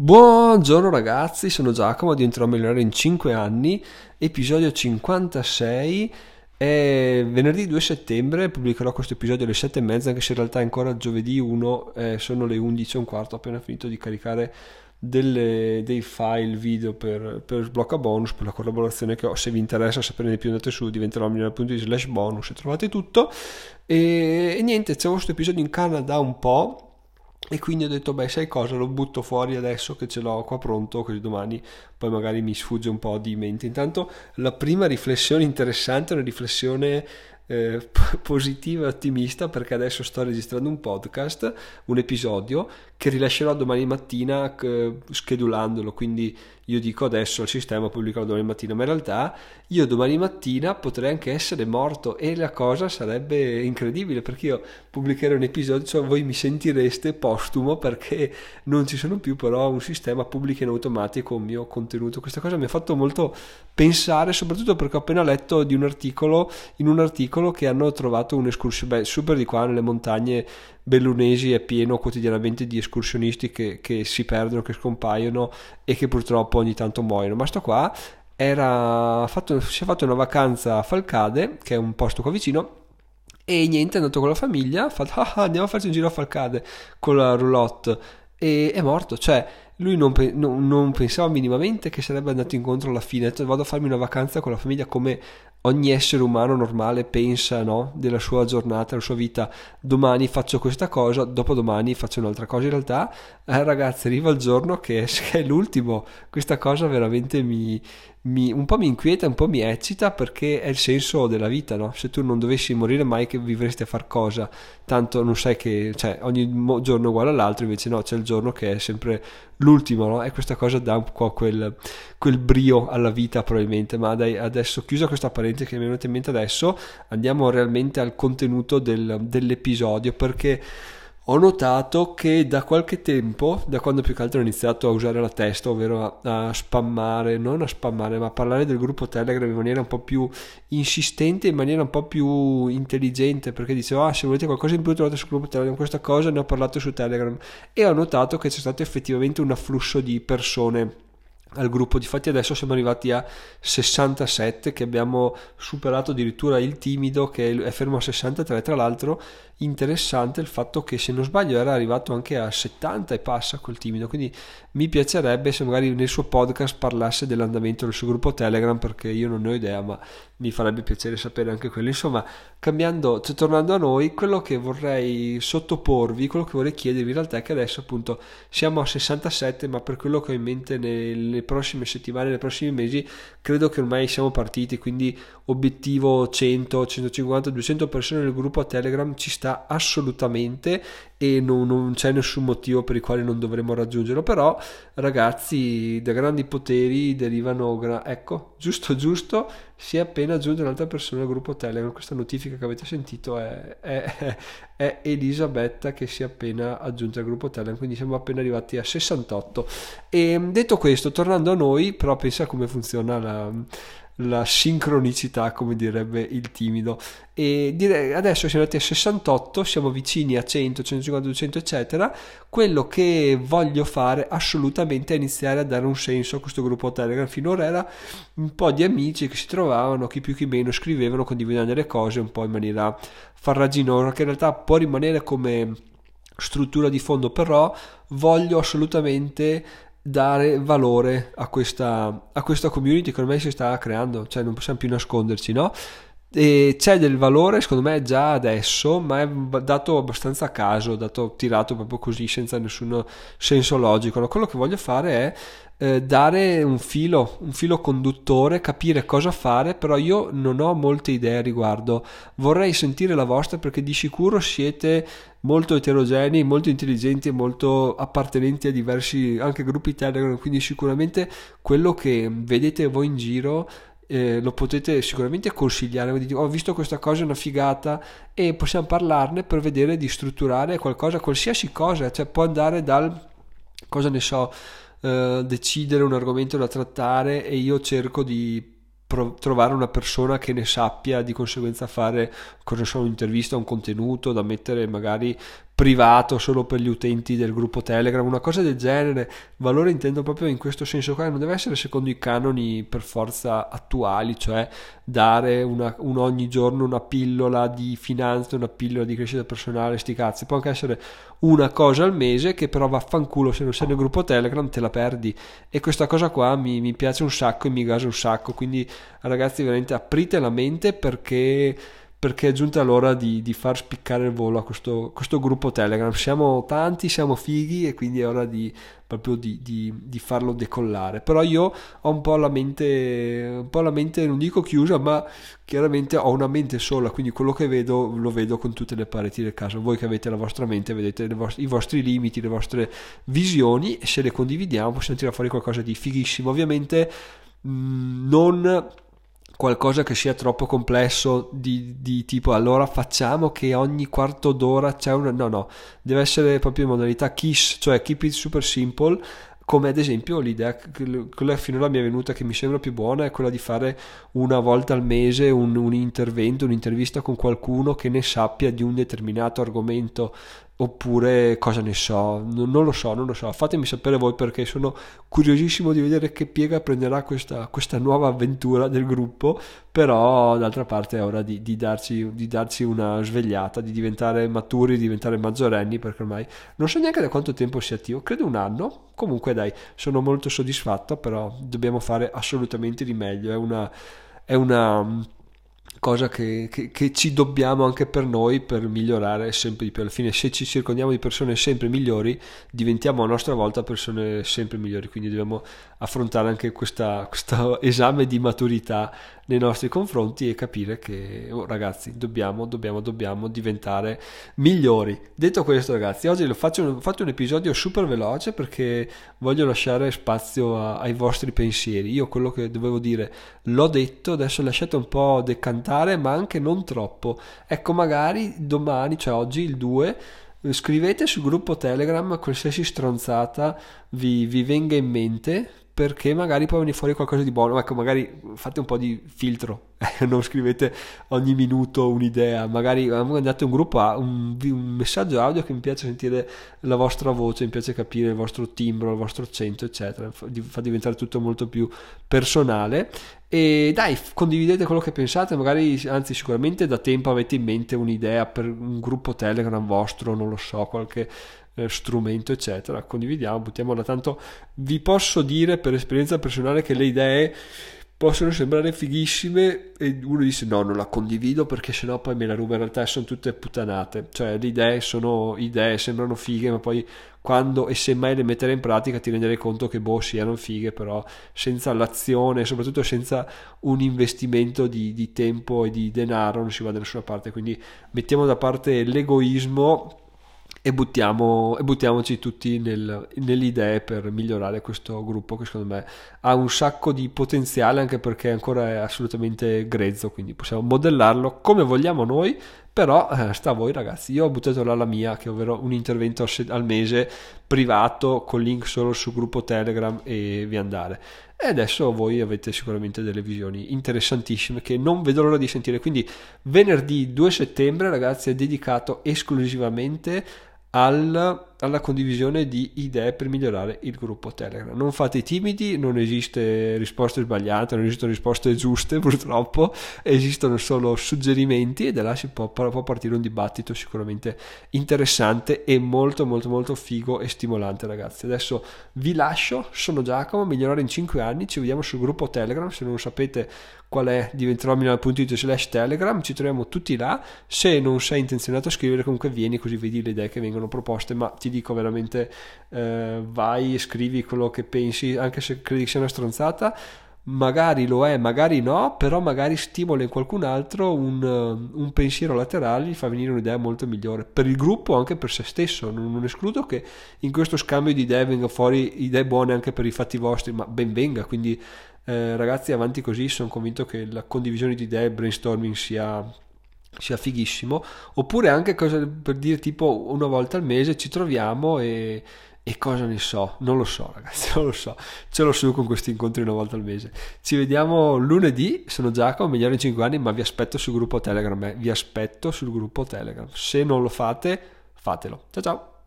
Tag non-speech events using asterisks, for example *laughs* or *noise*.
Buongiorno ragazzi, sono Giacomo, diventerò milionario in 5 anni, episodio 56. È venerdì 2 settembre, pubblicherò questo episodio alle 7 e mezza, anche se in realtà è ancora giovedì 1, eh, sono le 11 e un quarto, ho appena finito di caricare delle, dei file video per, per Sblocca Bonus, per la collaborazione che ho. Se vi interessa sapere di più andate su diventerò milionario.it slash bonus trovate tutto. E, e niente, c'è questo episodio in Canada un po' E quindi ho detto, beh, sai cosa, lo butto fuori adesso che ce l'ho qua pronto, così domani poi magari mi sfugge un po' di mente. Intanto la prima riflessione interessante è una riflessione eh, *laughs* positiva e ottimista perché adesso sto registrando un podcast, un episodio che rilascerò domani mattina eh, schedulandolo, quindi io dico adesso al sistema pubblicherò domani mattina, ma in realtà io domani mattina potrei anche essere morto e la cosa sarebbe incredibile perché io pubblicherò un episodio, cioè voi mi sentireste postumo perché non ci sono più però un sistema pubblica in automatico un mio contenuto. Questa cosa mi ha fatto molto pensare, soprattutto perché ho appena letto di un articolo, in un articolo che hanno trovato un'escursione, beh, super di qua nelle montagne bellunesi è pieno quotidianamente di escursionisti che, che, si perdono, che scompaiono e che purtroppo ogni tanto muoiono. Ma sto qua era fatto, si è fatto una vacanza a Falcade, che è un posto qua vicino, e niente, è andato con la famiglia, ha fatto *laughs* ah, andiamo a farci un giro a Falcade con la roulotte e è morto, cioè lui non, non, non, pensava minimamente che sarebbe andato incontro alla fine, ha detto vado a farmi una vacanza con la famiglia come ogni essere umano normale pensa no? della sua giornata, della sua vita, domani faccio questa cosa, dopodomani faccio un'altra cosa, in realtà eh, ragazzi arriva il giorno che *laughs* è, l'ultimo, questa cosa veramente mi, mi, un po' mi inquieta, un po' mi eccita perché è il senso della vita, no? Se tu non dovessi morire mai che vivresti a far cosa, tanto non sai che, cioè ogni giorno uguale all'altro, invece no, c'è il giorno che è sempre l'ultimo, no? E questa cosa dà un po' quel, quel brio alla vita probabilmente, ma dai, adesso chiusa questa parentesi che mi è venuta in mente adesso, andiamo realmente al contenuto del, dell'episodio perché ho notato che da qualche tempo, da quando più che altro ho iniziato a usare la testa, ovvero a, a, spammare, non a spammare, ma a parlare del gruppo Telegram in maniera un po' più insistente, in maniera un po' più intelligente, perché dicevo, ah, se volete qualcosa in più trovate sul gruppo Telegram, questa cosa ne ho parlato su Telegram, e ho notato che c'è stato effettivamente un afflusso di persone al gruppo. Difatti adesso siamo arrivati a 67 che abbiamo superato addirittura il timido che è fermo a 63. Tra l'altro interessante il fatto che se non sbaglio era arrivato anche a 70 e passa quel timido. Quindi mi piacerebbe se magari nel suo podcast parlasse dell'andamento del suo gruppo Telegram perché io non ne ho idea, ma mi farebbe piacere sapere anche quello. Insomma, cambiando, cioè, tornando a noi, quello che vorrei sottoporvi, quello che vorrei chiedervi in realtà è che adesso appunto siamo a 67, ma per quello che ho in mente nelle prossime settimane, nei prossimi mesi, credo che ormai siamo partiti, quindi obiettivo 100, 150, 200 persone nel gruppo Telegram ci sta assolutamente e non, non, c'è nessun motivo per il quale non dovremmo raggiungerlo però ragazzi da grandi poteri derivano gra- ecco giusto giusto si è appena aggiunta un'altra persona al gruppo Telegram. Questa notifica che avete sentito è, è, è Elisabetta che si è appena aggiunta al gruppo Telegram quindi siamo appena arrivati a 68 e detto questo tornando a noi però pensa come funziona la la sincronicità, come direbbe il timido. E direi, adesso siamo andati a 68, siamo vicini a 100, 150, 200, eccetera. Quello che voglio fare assolutamente è iniziare a dare un senso a questo gruppo Telegram. Finora era un po' di amici che si trovavano, chi più chi meno, scrivevano, condividendo le cose un po' in maniera farraginosa, che in realtà può rimanere come struttura di fondo, però voglio assolutamente dare valore a questa, a questa community che ormai si sta creando, cioè non possiamo più nasconderci, no? E c'è del valore secondo me già adesso, ma è dato abbastanza a caso, dato tirato proprio così senza nessun senso logico. No? Quello che voglio fare è eh, dare un filo, un filo conduttore, capire cosa fare, però io non ho molte idee a riguardo. Vorrei sentire la vostra perché di sicuro siete molto eterogenei, molto intelligenti e molto appartenenti a diversi anche gruppi Telegram, quindi sicuramente quello che vedete voi in giro eh, lo potete sicuramente consigliare. Dite, ho visto questa cosa, è una figata, e possiamo parlarne per vedere di strutturare qualcosa, qualsiasi cosa, cioè può andare dal cosa ne so eh, decidere un argomento da trattare e io cerco di trovare una persona che ne sappia, di conseguenza fare cosa so, un'intervista, un contenuto da mettere magari privato solo per gli utenti del gruppo Telegram, una cosa del genere. Valore intendo proprio in questo senso qua, non deve essere secondo i canoni per forza attuali, cioè dare una, un ogni giorno una pillola di finanza, una pillola di crescita personale, sti cazzi. Può anche essere una cosa al mese che però vaffanculo se non sei nel gruppo Telegram te la perdi. E questa cosa qua mi, mi piace un sacco e mi gasa un sacco. Quindi ragazzi veramente aprite la mente perché perché è giunta l'ora di, di, far spiccare il volo a questo, questo, gruppo Telegram. Siamo tanti, siamo fighi e quindi è ora di, proprio di, di, farlo decollare. Però io ho un po' la mente, un po' la mente, non dico chiusa, ma chiaramente ho una mente sola, quindi quello che vedo lo vedo con tutte le pareti del caso. Voi che avete la vostra mente vedete vostre, i vostri limiti, le vostre visioni e se le condividiamo possiamo tirare fuori qualcosa di fighissimo. Ovviamente mh, mm, non qualcosa che sia troppo complesso di, di, tipo allora facciamo che ogni quarto d'ora c'è una no no deve essere proprio in modalità KISS cioè keep it super simple come ad esempio l'idea, quella finora mi è venuta che mi sembra più buona è quella di fare una volta al mese un, un intervento, un'intervista con qualcuno che ne sappia di un determinato argomento oppure cosa ne so, non lo so, non lo so, fatemi sapere voi perché sono curiosissimo di vedere che piega prenderà questa, questa nuova avventura del gruppo, però d'altra parte è ora di, di, darci, di, darci, una svegliata, di diventare maturi, di diventare maggiorenni, perché ormai non so neanche da quanto tempo sia attivo, credo un anno, comunque dai, sono molto soddisfatto, però dobbiamo fare assolutamente di meglio, è una... È una cosa che, che, che, ci dobbiamo anche per noi per migliorare sempre di più. Alla fine, se ci circondiamo di persone sempre migliori, diventiamo a nostra volta persone sempre migliori. Quindi dobbiamo affrontare anche questo *laughs* esame di maturità nei nostri confronti e capire che oh, ragazzi dobbiamo, dobbiamo, dobbiamo diventare migliori. Detto questo ragazzi, oggi lo faccio, fatto un episodio super veloce perché voglio lasciare spazio a, ai vostri pensieri. Io quello che dovevo dire l'ho detto, adesso lasciate un po' decantare ma anche non troppo. Ecco magari domani, cioè oggi il 2 scrivete sul gruppo Telegram qualsiasi stronzata vi, vi venga in mente perché magari può venire fuori qualcosa di buono. Ecco, magari fate un po' di filtro, *laughs* non scrivete ogni minuto un'idea. Magari mandate un gruppo a un, un, messaggio audio che mi piace sentire la vostra voce, mi piace capire il vostro timbro, il vostro accento, eccetera. Fa diventare tutto molto più personale. E dai, condividete quello che pensate, magari, anzi, sicuramente da tempo avete in mente un'idea per un gruppo Telegram vostro, non lo so, qualche eh, strumento, eccetera. Condividiamo, buttiamola. Tanto vi posso dire per esperienza personale che le idee possono sembrare fighissime e uno dice no non la condivido perché sennò poi me la ruba in realtà sono tutte puttanate cioè le idee sono idee sembrano fighe ma poi quando e se mai le mettere in pratica ti renderai conto che boh siano fighe però senza l'azione soprattutto senza un investimento di, di tempo e di denaro non si va da nessuna parte quindi mettiamo da parte l'egoismo e, buttiamo, e buttiamoci tutti nel, nelle idee per migliorare questo gruppo che secondo me ha un sacco di potenziale anche perché ancora è assolutamente grezzo quindi possiamo modellarlo come vogliamo noi però eh, sta a voi ragazzi. Io ho buttato là la mia che ovvero un intervento al mese privato con link solo sul gruppo telegram e vi andare. E adesso voi avete sicuramente delle visioni interessantissime che non vedo l'ora di sentire. Quindi venerdì 2 settembre ragazzi è dedicato esclusivamente al alla condivisione di idee per migliorare il gruppo Telegram. Non fate timidi, non esiste risposte sbagliate, non esistono risposte giuste *laughs* purtroppo, esistono solo suggerimenti e da là si può, può partire un dibattito sicuramente interessante e molto molto molto figo e stimolante ragazzi. Adesso vi lascio, sono Giacomo, migliorare in 5 anni, ci vediamo sul gruppo Telegram, se non sapete qual è diventerò milano.it slash telegram. Ci troviamo tutti là. Se non sei intenzionato a scrivere comunque vieni così vedi le idee che vengono proposte ma ti ti dico veramente eh, vai e scrivi quello che pensi, anche se credi sia una stronzata, magari lo è, magari no, però magari stimola in qualcun altro un, un pensiero laterale, gli fa venire un'idea molto migliore per il gruppo, anche per se stesso. Non, non, escludo che in questo scambio di idee venga fuori idee buone anche per i fatti vostri, ma ben venga. Quindi, eh, ragazzi, avanti così. Sono convinto che la condivisione di idee, il brainstorming sia sia fighissimo oppure anche cosa per dire tipo una volta al mese ci troviamo e, e cosa ne so non lo so ragazzi *laughs* non lo so ce l'ho su con questi incontri una volta al mese ci vediamo lunedì sono Giacomo migliore in 5 anni ma vi aspetto sul gruppo telegram eh. vi aspetto sul gruppo telegram se non lo fate fatelo. Ciao ciao!